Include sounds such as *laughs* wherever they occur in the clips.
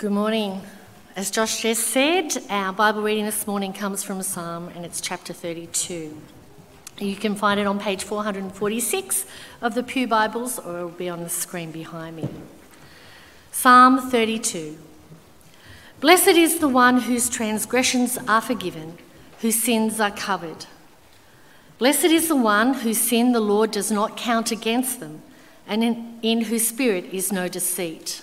Good morning. As Josh just said, our Bible reading this morning comes from Psalm and it's chapter 32. You can find it on page 446 of the Pew Bibles or it will be on the screen behind me. Psalm 32. Blessed is the one whose transgressions are forgiven, whose sins are covered. Blessed is the one whose sin the Lord does not count against them, and in, in whose spirit is no deceit.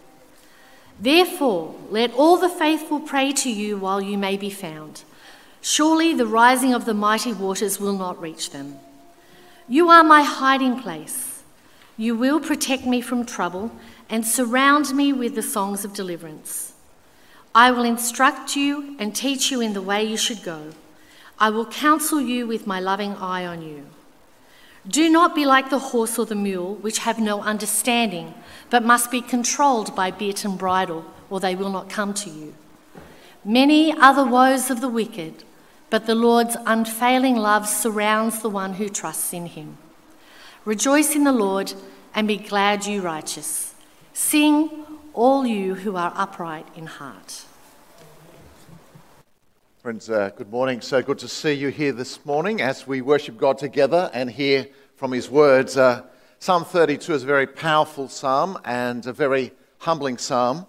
Therefore, let all the faithful pray to you while you may be found. Surely the rising of the mighty waters will not reach them. You are my hiding place. You will protect me from trouble and surround me with the songs of deliverance. I will instruct you and teach you in the way you should go. I will counsel you with my loving eye on you. Do not be like the horse or the mule, which have no understanding, but must be controlled by bit and bridle, or they will not come to you. Many are the woes of the wicked but the Lord's unfailing love surrounds the one who trusts in him. Rejoice in the Lord and be glad, you righteous. Sing, all you who are upright in heart. Friends, uh, good morning. So good to see you here this morning as we worship God together and hear from His words. Uh, psalm 32 is a very powerful psalm and a very humbling psalm.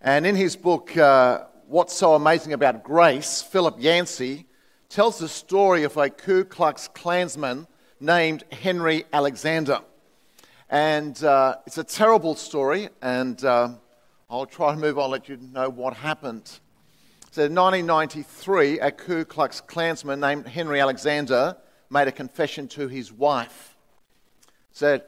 And in his book, uh, What's So Amazing About Grace, Philip Yancey tells the story of a Ku Klux Klansman named Henry Alexander. And uh, it's a terrible story, and uh, I'll try to move on, let you know what happened. In 1993, a Ku Klux Klansman named Henry Alexander made a confession to his wife. So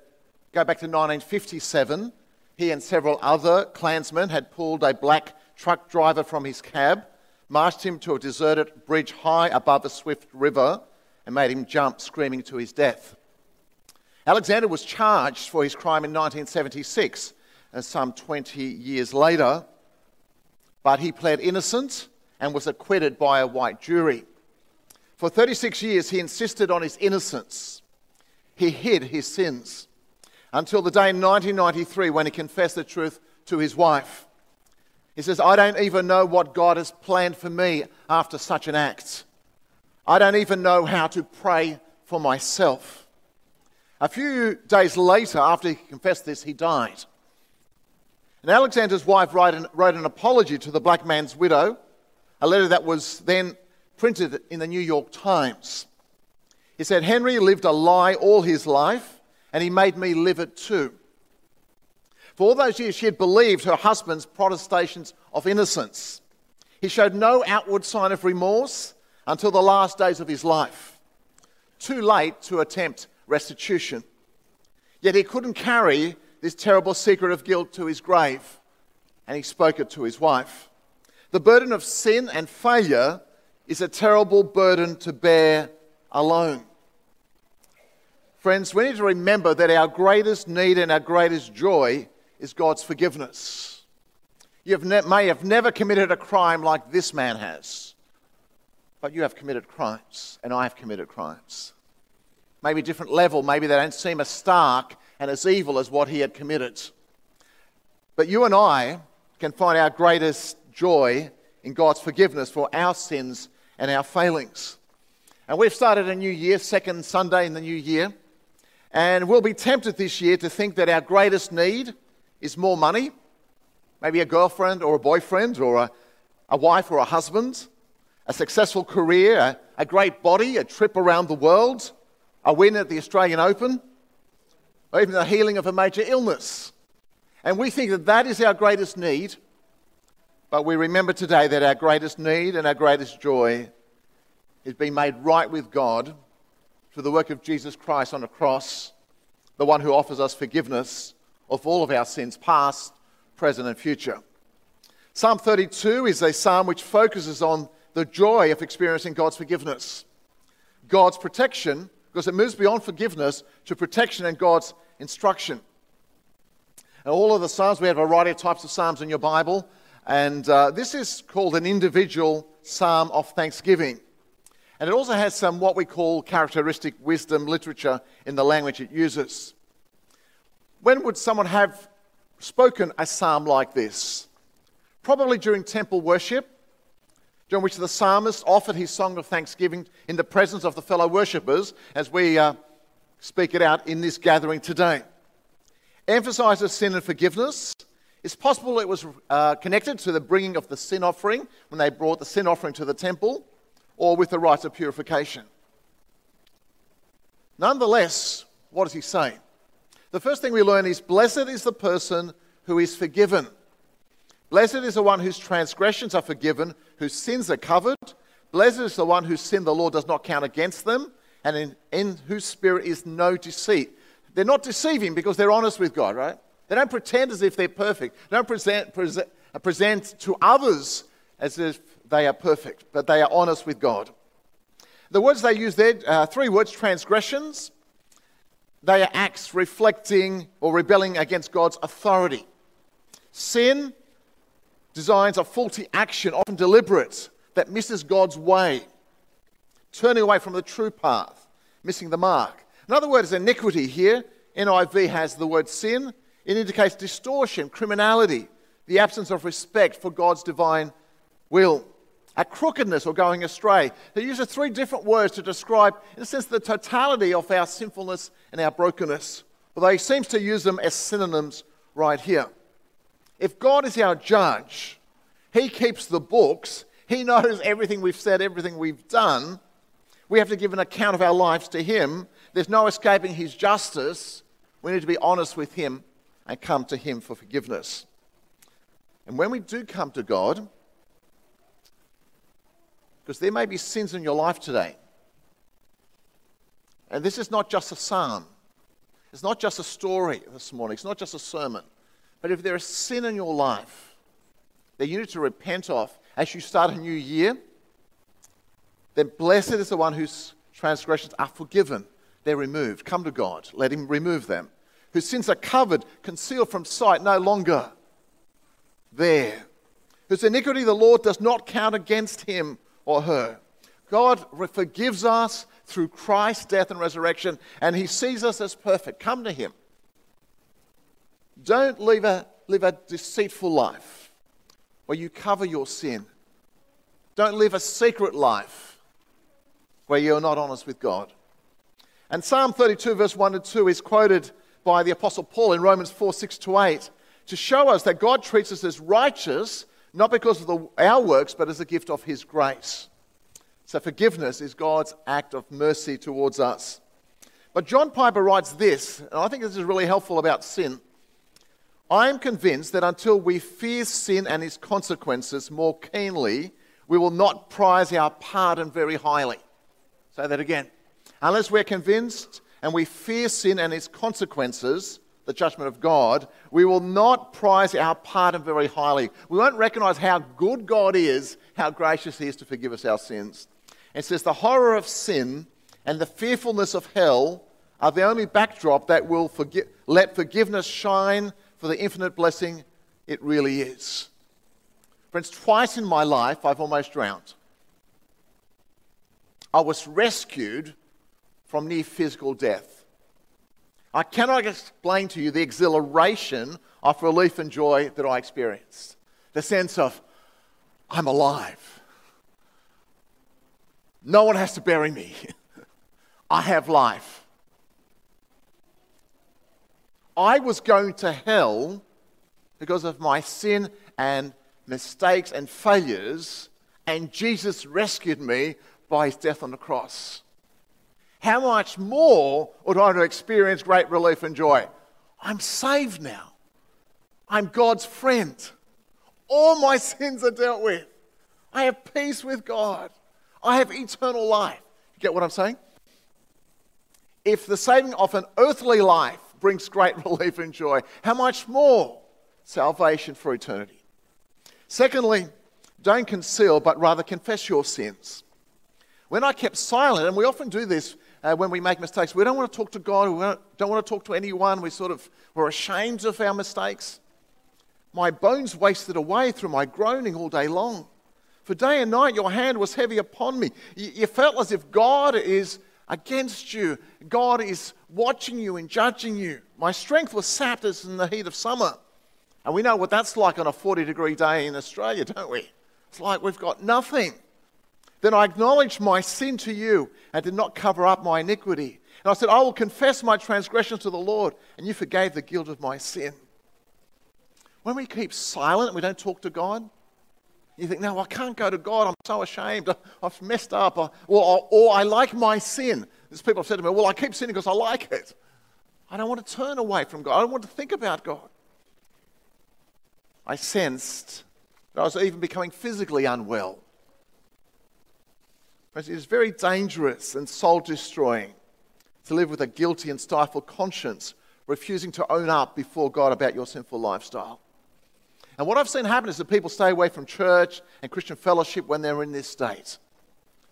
go back to 1957, he and several other Klansmen had pulled a black truck driver from his cab marched him to a deserted bridge high above a swift river, and made him jump, screaming to his death. Alexander was charged for his crime in 1976, and some 20 years later, but he pled innocent and was acquitted by a white jury. For 36 years, he insisted on his innocence. He hid his sins until the day in 1993 when he confessed the truth to his wife. He says, I don't even know what God has planned for me after such an act. I don't even know how to pray for myself. A few days later, after he confessed this, he died. And Alexander's wife wrote an, wrote an apology to the black man's widow, a letter that was then printed in the New York Times. He said, Henry lived a lie all his life, and he made me live it too. For all those years, she had believed her husband's protestations of innocence. He showed no outward sign of remorse until the last days of his life. Too late to attempt restitution. Yet he couldn't carry this terrible secret of guilt to his grave, and he spoke it to his wife. The burden of sin and failure is a terrible burden to bear alone. Friends, we need to remember that our greatest need and our greatest joy is God's forgiveness. You ne- may have never committed a crime like this man has, but you have committed crimes, and I have committed crimes. Maybe different level, maybe they don't seem as stark and as evil as what he had committed. But you and I can find our greatest joy in God's forgiveness for our sins and our failings. And we've started a new year, second Sunday in the new year. And we'll be tempted this year to think that our greatest need is more money, maybe a girlfriend or a boyfriend or a, a wife or a husband, a successful career, a, a great body, a trip around the world, a win at the Australian Open, or even the healing of a major illness. And we think that that is our greatest need, but we remember today that our greatest need and our greatest joy is being made right with God through the work of Jesus Christ on the cross, the one who offers us forgiveness of all of our sins, past, present, and future. Psalm 32 is a psalm which focuses on the joy of experiencing God's forgiveness, God's protection, because it moves beyond forgiveness to protection and God's instruction. And all of the Psalms, we have a variety of types of Psalms in your Bible, and uh, this is called an individual Psalm of Thanksgiving. And it also has some what we call characteristic wisdom literature in the language it uses. When would someone have spoken a psalm like this? Probably during temple worship, during which the psalmist offered his song of thanksgiving in the presence of the fellow worshippers, as we uh, speak it out in this gathering today. Emphasizes sin and forgiveness. It's possible it was uh, connected to the bringing of the sin offering when they brought the sin offering to the temple, or with the rites of purification. Nonetheless, what does he say? The first thing we learn is Blessed is the person who is forgiven. Blessed is the one whose transgressions are forgiven, whose sins are covered. Blessed is the one whose sin the Lord does not count against them, and in, in whose spirit is no deceit. They're not deceiving because they're honest with God, right? They don't pretend as if they're perfect. They don't present, present, present to others as if they are perfect, but they are honest with God. The words they use there, uh, three words transgressions. They are acts reflecting or rebelling against God's authority. Sin designs a faulty action, often deliberate, that misses God's way, turning away from the true path, missing the mark. Another word is iniquity here. NIV has the word sin. It indicates distortion, criminality, the absence of respect for God's divine will, a crookedness or going astray. He uses three different words to describe, in a sense, the totality of our sinfulness and our brokenness. Although he seems to use them as synonyms right here. If God is our judge, He keeps the books, He knows everything we've said, everything we've done. We have to give an account of our lives to Him. There's no escaping His justice. We need to be honest with Him and come to Him for forgiveness. And when we do come to God, because there may be sins in your life today, and this is not just a psalm, it's not just a story this morning, it's not just a sermon. But if there is sin in your life that you need to repent of as you start a new year, then blessed is the one whose transgressions are forgiven. They're removed. Come to God. Let Him remove them. Whose sins are covered, concealed from sight, no longer there. Whose iniquity the Lord does not count against him or her. God forgives us through Christ's death and resurrection, and He sees us as perfect. Come to Him. Don't live a, live a deceitful life where you cover your sin. Don't live a secret life where you're not honest with God. And Psalm 32, verse 1 to 2, is quoted by the Apostle Paul in Romans 4 6 to 8 to show us that God treats us as righteous, not because of the, our works, but as a gift of His grace. So forgiveness is God's act of mercy towards us. But John Piper writes this, and I think this is really helpful about sin. I am convinced that until we fear sin and its consequences more keenly, we will not prize our pardon very highly. Say that again. Unless we're convinced and we fear sin and its consequences, the judgment of God, we will not prize our pardon very highly. We won't recognize how good God is, how gracious He is to forgive us our sins. It says the horror of sin and the fearfulness of hell are the only backdrop that will forgi- let forgiveness shine for the infinite blessing it really is. Friends, twice in my life I've almost drowned. I was rescued from near physical death. I cannot explain to you the exhilaration of relief and joy that I experienced. The sense of, I'm alive. No one has to bury me. *laughs* I have life. I was going to hell because of my sin and mistakes and failures, and Jesus rescued me by his death on the cross. How much more would I to experience great relief and joy? I'm saved now. I'm God's friend. All my *laughs* sins are dealt with. I have peace with God. I have eternal life. You get what I'm saying? If the saving of an earthly life brings great *laughs* relief and joy. How much more salvation for eternity? Secondly, Don't conceal, but rather confess your sins. When I kept silent, and we often do this uh, when we make mistakes, we don't want to talk to God, we don't want to talk to anyone, we sort of, we're ashamed of our mistakes. My bones wasted away through my groaning all day long. For day and night your hand was heavy upon me. You, you felt as if God is against you, God is watching you and judging you. My strength was sapped as in the heat of summer. And we know what that's like on a 40 degree day in Australia, don't we? It's like we've got nothing. Then I acknowledged my sin to you and did not cover up my iniquity. And I said, I will confess my transgressions to the Lord, and you forgave the guilt of my sin. When we keep silent and we don't talk to God, you think, no, I can't go to God. I'm so ashamed. I've messed up. Or, or, or I like my sin. There's people have said to me, well, I keep sinning because I like it. I don't want to turn away from God. I don't want to think about God. I sensed that I was even becoming physically unwell. It is very dangerous and soul destroying to live with a guilty and stifled conscience, refusing to own up before God about your sinful lifestyle. And what I've seen happen is that people stay away from church and Christian fellowship when they're in this state.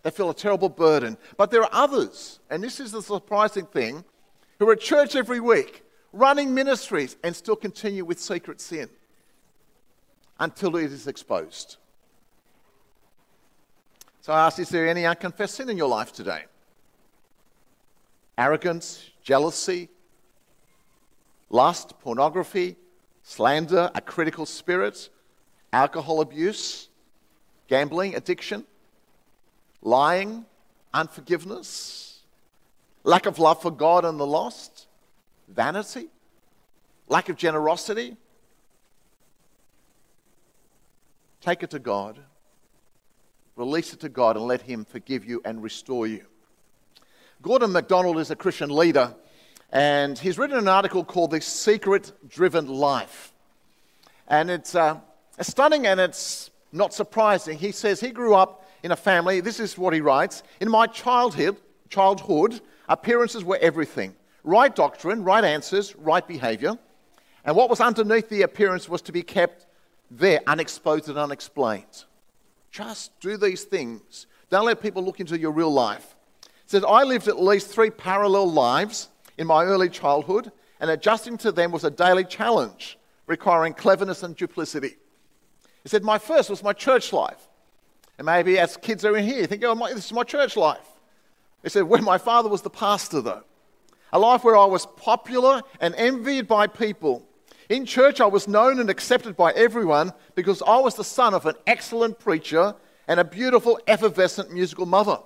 They feel a terrible burden. But there are others, and this is the surprising thing, who are at church every week, running ministries, and still continue with secret sin until it is exposed. So I ask, is there any unconfessed sin in your life today? Arrogance, jealousy, lust, pornography, slander, a critical spirit, alcohol abuse, gambling, addiction, lying, unforgiveness, lack of love for God and the lost, vanity, lack of generosity, Take it to God, release it to God, and let Him forgive you and restore you. Gordon MacDonald is a Christian leader, and he's written an article called The Secret Driven Life. And it's, uh, it's stunning and it's not surprising. He says he grew up in a family, this is what he writes In my childhood, childhood appearances were everything right doctrine, right answers, right behavior. And what was underneath the appearance was to be kept there, unexposed and unexplained. Just do these things. Don't let people look into your real life. It says, I lived at least three parallel lives in my early childhood, and adjusting to them was a daily challenge, requiring cleverness and duplicity. He said, My first was my church life. And maybe as kids are in here, you think, oh, my, this is my church life. He said, when my father was the pastor, though. A life where I was popular and envied by people in church, I was known and accepted by everyone because I was the son of an excellent preacher and a beautiful, effervescent musical mother.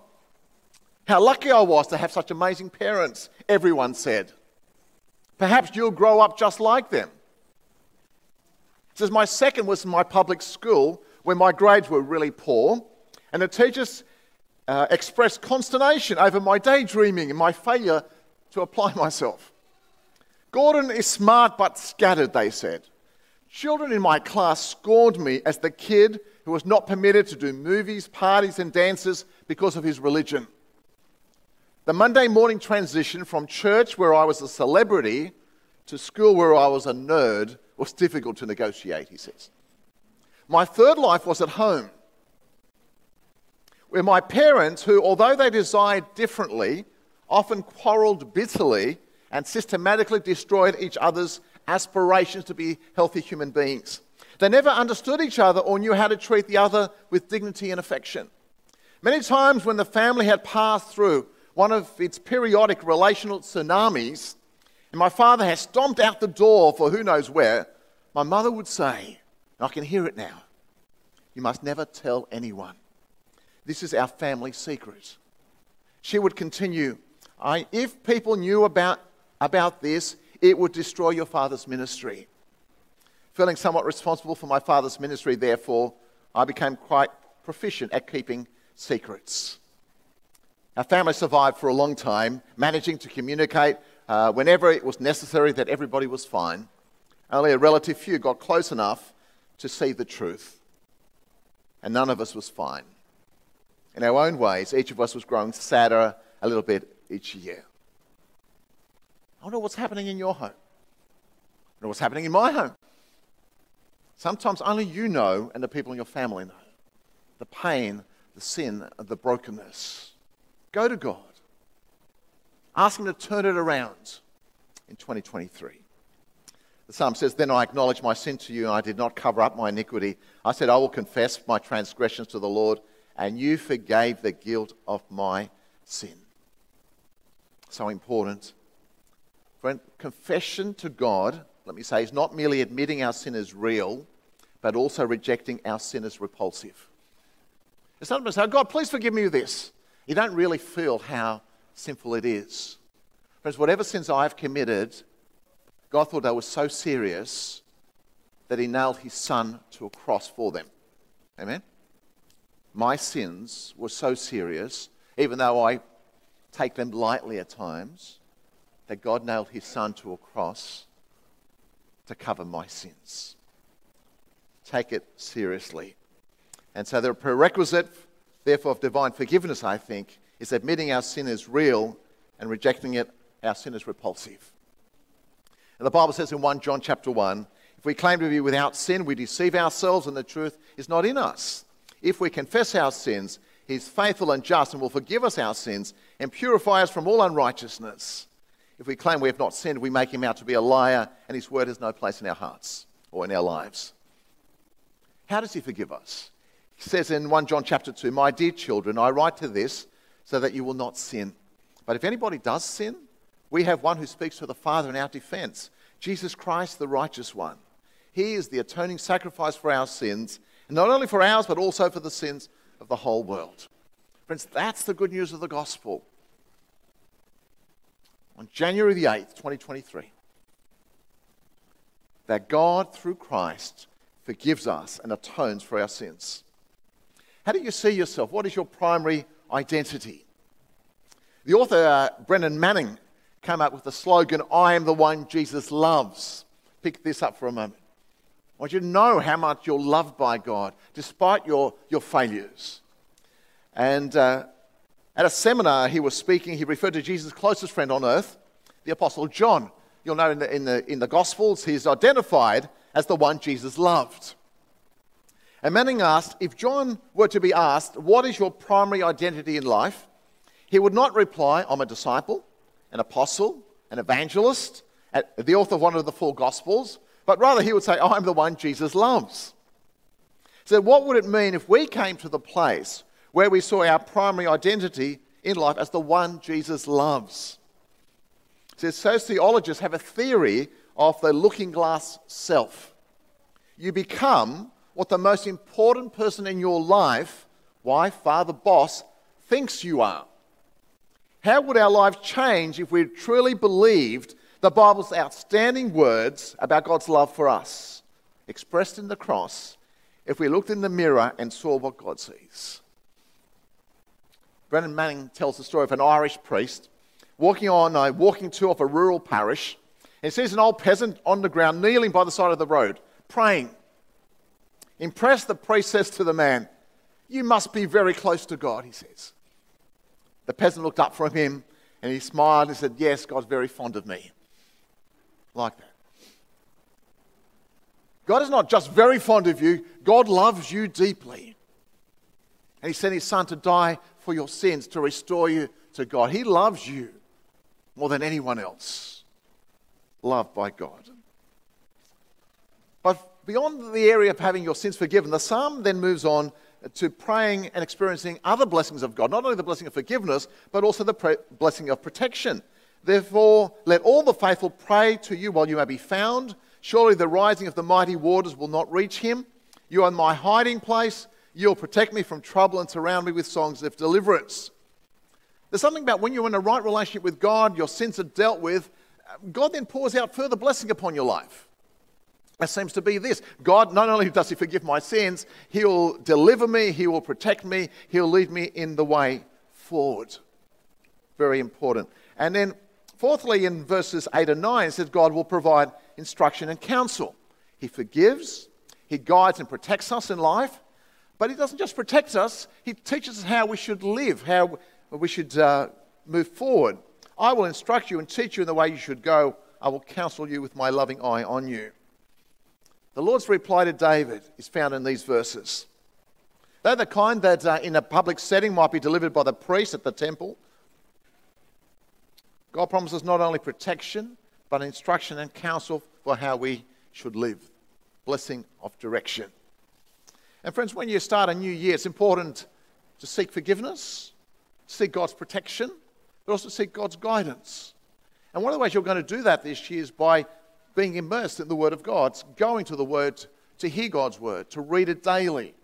How lucky I was to have such amazing parents, everyone said. Perhaps you'll grow up just like them. It My second was my public school where my grades were really poor, and the teachers uh, expressed consternation over my daydreaming and my failure to apply *laughs* myself. Gordon is smart but scattered, they said. Children in my class scorned me as the kid who was not permitted to do movies, parties, and dances because of his religion. The Monday morning transition from church, where I was a celebrity, to school, where I was a nerd, was difficult to negotiate, he says. My third life was at home, where my parents, who, although they desired differently, often quarreled bitterly and systematically destroyed each other's aspirations to be healthy human beings. They never understood each other or knew how to treat the other with dignity and affection. Many times, when the family had passed through one of its periodic relational tsunamis, and my father had stomped out the door for who knows where, my mother would say, I can hear it now, you must never tell anyone. This is our family secret. She would continue, if people knew about about this, it would destroy your father's ministry. Feeling somewhat responsible for my father's ministry, therefore, I became quite proficient at keeping secrets. Our family survived for a long time, managing to communicate uh, whenever it was necessary that everybody was fine. Only a relative few got close enough to see the truth, and none of us was fine. In our own ways, each of us was growing sadder a little bit each year. I wonder what's happening in your home. I wonder what's happening in my home. Sometimes only you know and the people in your family know. the pain, the sin, the brokenness. Go to God. Ask Him to turn it around in 2023. The psalm says, Then I acknowledged my sin to you, and I did not cover up my iniquity. I said, I will confess my transgressions to the Lord, and you forgave the guilt of my sin. So important. Friend, confession to God, let me say, is not merely admitting our sin is real, but also rejecting our sin as repulsive. It's not to say, God, please forgive me this. You don't really feel how sinful it is. Friends, whatever sins I've committed, God thought they were so serious that he nailed his son to a cross for them. Amen? My sins were so serious, even though I take them lightly at times, that God nailed his son to a cross to cover my sins. Take it seriously. And so, the prerequisite, therefore, of divine forgiveness, I think, is admitting our sin is real and rejecting it, our sin is repulsive. And the Bible says in 1 John chapter 1 if we claim to be without sin, we deceive ourselves and the truth is not in us. If we confess our sins, he is faithful and just and will forgive us our sins and purify us from all unrighteousness. If we claim we have not sinned, we make him out to be a liar and his word has no place in our hearts or in our lives. How does he forgive us? He says in 1 John chapter 2, My dear children, I write to this so that you will not sin. But if anybody does sin, we have one who speaks to the Father in our defense Jesus Christ, the righteous one. He is the atoning sacrifice for our sins, and not only for ours, but also for the sins of the whole world. Friends, that's the good news of the gospel. On January the 8th, 2023, that God, through Christ, forgives us and atones for our sins. How do you see yourself? What is your primary identity? The author, uh, Brennan Manning, came up with the slogan, I am the one Jesus loves. Pick this up for a moment. I want you to know how much you're loved by God, despite your, your failures. And uh, at a seminar he was speaking, he referred to Jesus' closest friend on earth, the Apostle John. You'll know in the, in the, in the Gospels, he's identified as the one Jesus loved. And Manning asked, if John were to be asked, What is your primary identity in life? He would not reply, I'm a disciple, an apostle, an evangelist, the author of one of the four Gospels, but rather he would say, I'm the one Jesus loves. So, what would it mean if we came to the place where we saw our primary identity in life as the one Jesus loves? So, sociologists have a theory of the looking glass self. You become what the most important person in your life, wife, father, boss, thinks you are. How would our lives change if we truly believed the Bible's outstanding words about God's love for us, expressed in the cross, if we looked in the mirror and saw what God sees? Brennan Manning tells the story of an Irish priest walking on a walking tour of a rural parish. And he sees an old peasant on the ground kneeling by the side of the road, praying. Impressed, the priest says to the man, You must be very close to God, he says. The peasant looked up from him and he smiled and said, Yes, God's very fond of me. Like that. God is not just very fond of you, God loves you deeply. And He sent His Son to die for your sins, to restore you to God. He loves you more than anyone else. Loved by God. But beyond the area of having your sins forgiven, the psalm then moves on to praying and experiencing other blessings of God, not only the blessing of forgiveness, but also the pre- blessing of protection. Therefore, let all the faithful pray to you while you may be found. Surely the rising of the mighty waters will not reach him. You are my hiding place. You'll protect me from trouble and surround me with songs of deliverance. There's something about when you're in a right relationship with God, your sins are dealt with, God then pours out further blessing upon your life. That seems to be this God, not only does He forgive my sins, He'll deliver me, He will protect me, He'll lead me in the way forward. Very important. And then, fourthly, in verses 8 and 9, it says God will provide instruction and counsel. He forgives, He guides and protects us in life, but He doesn't just protect us, He teaches us how we should live, how we should uh, move forward. I will instruct you and teach you in the way you should go. I will counsel you with my loving eye on you. The Lord's reply to David is found in these verses. They're the kind that uh, in a public setting might be delivered by the priest at the temple. God promises not only protection, but instruction and counsel for how we should live. Blessing of direction. And friends, when you start a new year, it's important to seek forgiveness, seek God's protection, but also seek God's guidance. And one of the ways you're going to do that this year is by being immersed in the Word of God, going to the Word to hear God's Word, to read it daily,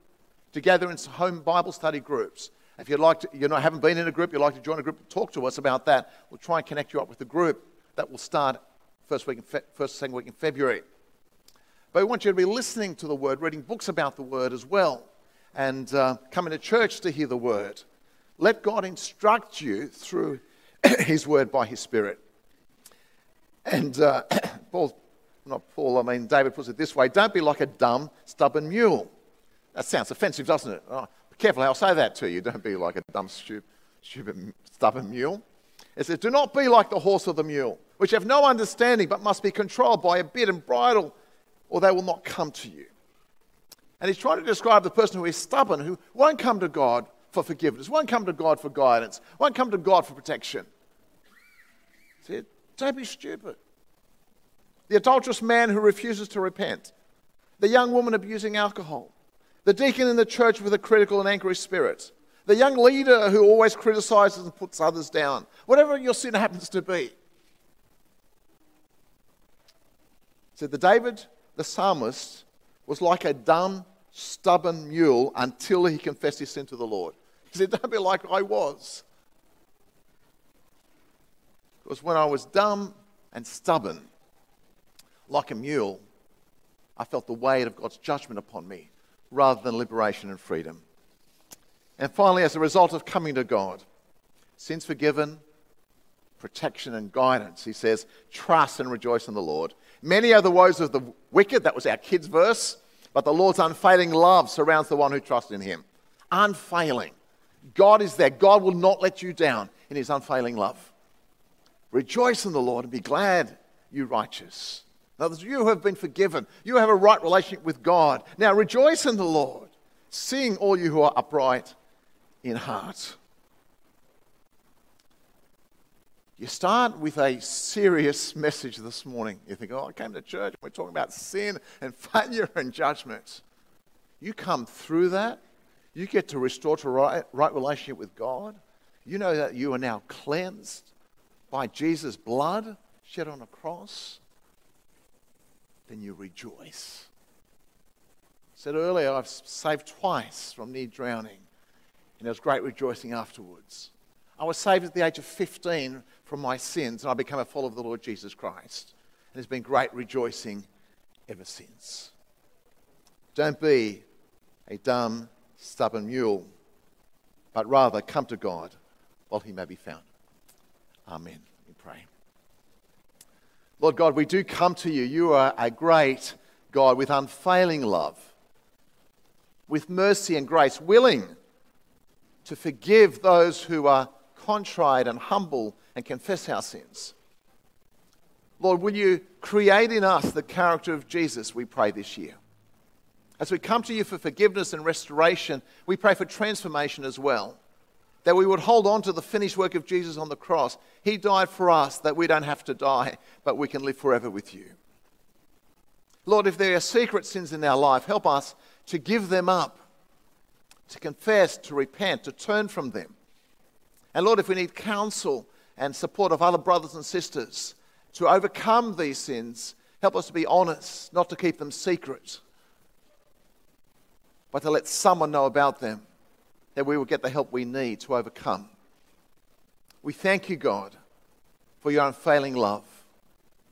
to gather in home Bible study groups. If you'd like to, you know, haven't been in a group, you'd like to join a group, talk to us about that. We'll try and connect you up with the group. That will start first week, in fe- first second week in February. But we want you to be listening to the Word, reading books about the Word as well, and uh, coming to church to hear the Word. Let God instruct you through *coughs* His Word by His Spirit. And uh, *coughs* Paul, not Paul, I mean, David puts it this way don't be like a dumb, stubborn mule. That sounds offensive, doesn't it? Oh, be careful how I say that to you. Don't be like a dumb, stupid, stupid, stubborn mule. It says, Do not be like the horse or the mule, which have no understanding but must be controlled by a bit and bridle, or they will not come to you. And he's trying to describe the person who is stubborn, who won't come to God for forgiveness, won't come to God for guidance, won't come to God for protection. See, don't be stupid. The adulterous man who refuses to repent, the young woman abusing alcohol, the deacon in the church with a critical and angry spirit, the young leader who always criticizes and puts others down, whatever your sin happens to be. So the David, the psalmist, was like a dumb, stubborn mule until he confessed his sin to the Lord. *laughs* He said, Don't be like I was. Because when I was dumb and stubborn, like a mule, I felt the weight of God's judgment upon me rather than liberation and freedom. And finally, as a result of coming to God, sins forgiven, protection and guidance, he says, trust and rejoice in the Lord. Many are the woes of the wicked, that was our kids' verse, but the Lord's unfailing love surrounds the one who trusts in him. Unfailing. God is there. God will not let you down in his unfailing love. Rejoice in the Lord and be glad, you righteous. In other words, you have been forgiven. You have a right relationship with God. Now rejoice in the Lord. Sing, all you who are upright in heart. You start with a serious *laughs* message this morning. You think, oh, I came to church, and we're talking about sin and *laughs* failure and judgment. You come through that, you get to restore to right, right relationship with God. You know that you are now cleansed by Jesus' blood shed on a cross then you rejoice. I said earlier, I've saved twice from near drowning, and there was great rejoicing afterwards. I was saved at the age of 15 from my sins, and I became a follower of the Lord Jesus Christ. And there's been great rejoicing ever since. Don't be a dumb, stubborn mule, but rather come to God while he may be found. Amen. We pray. Lord God, we do come to you. You are a great God with unfailing love, with mercy and grace, willing to forgive those who are contrite and humble and confess our sins. Lord, will you create in us the character of Jesus, we pray this year. As we come to you for forgiveness and restoration, we pray for transformation as well that we would hold on to the finished work of Jesus on the cross. He died for us that we don't have to die, but we can live forever with you. Lord, if there are secret sins in our life, help us to give them up, to confess, to repent, to turn from them. And Lord, if we need counsel and support of other brothers and sisters to overcome these sins, help us to be honest, not to keep them secret, but to let someone know about them that we will get the help we need to overcome. We thank you, God, for your unfailing love.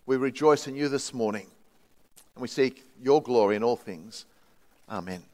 We rejoice in you this morning, and we seek your glory in all things. Amen.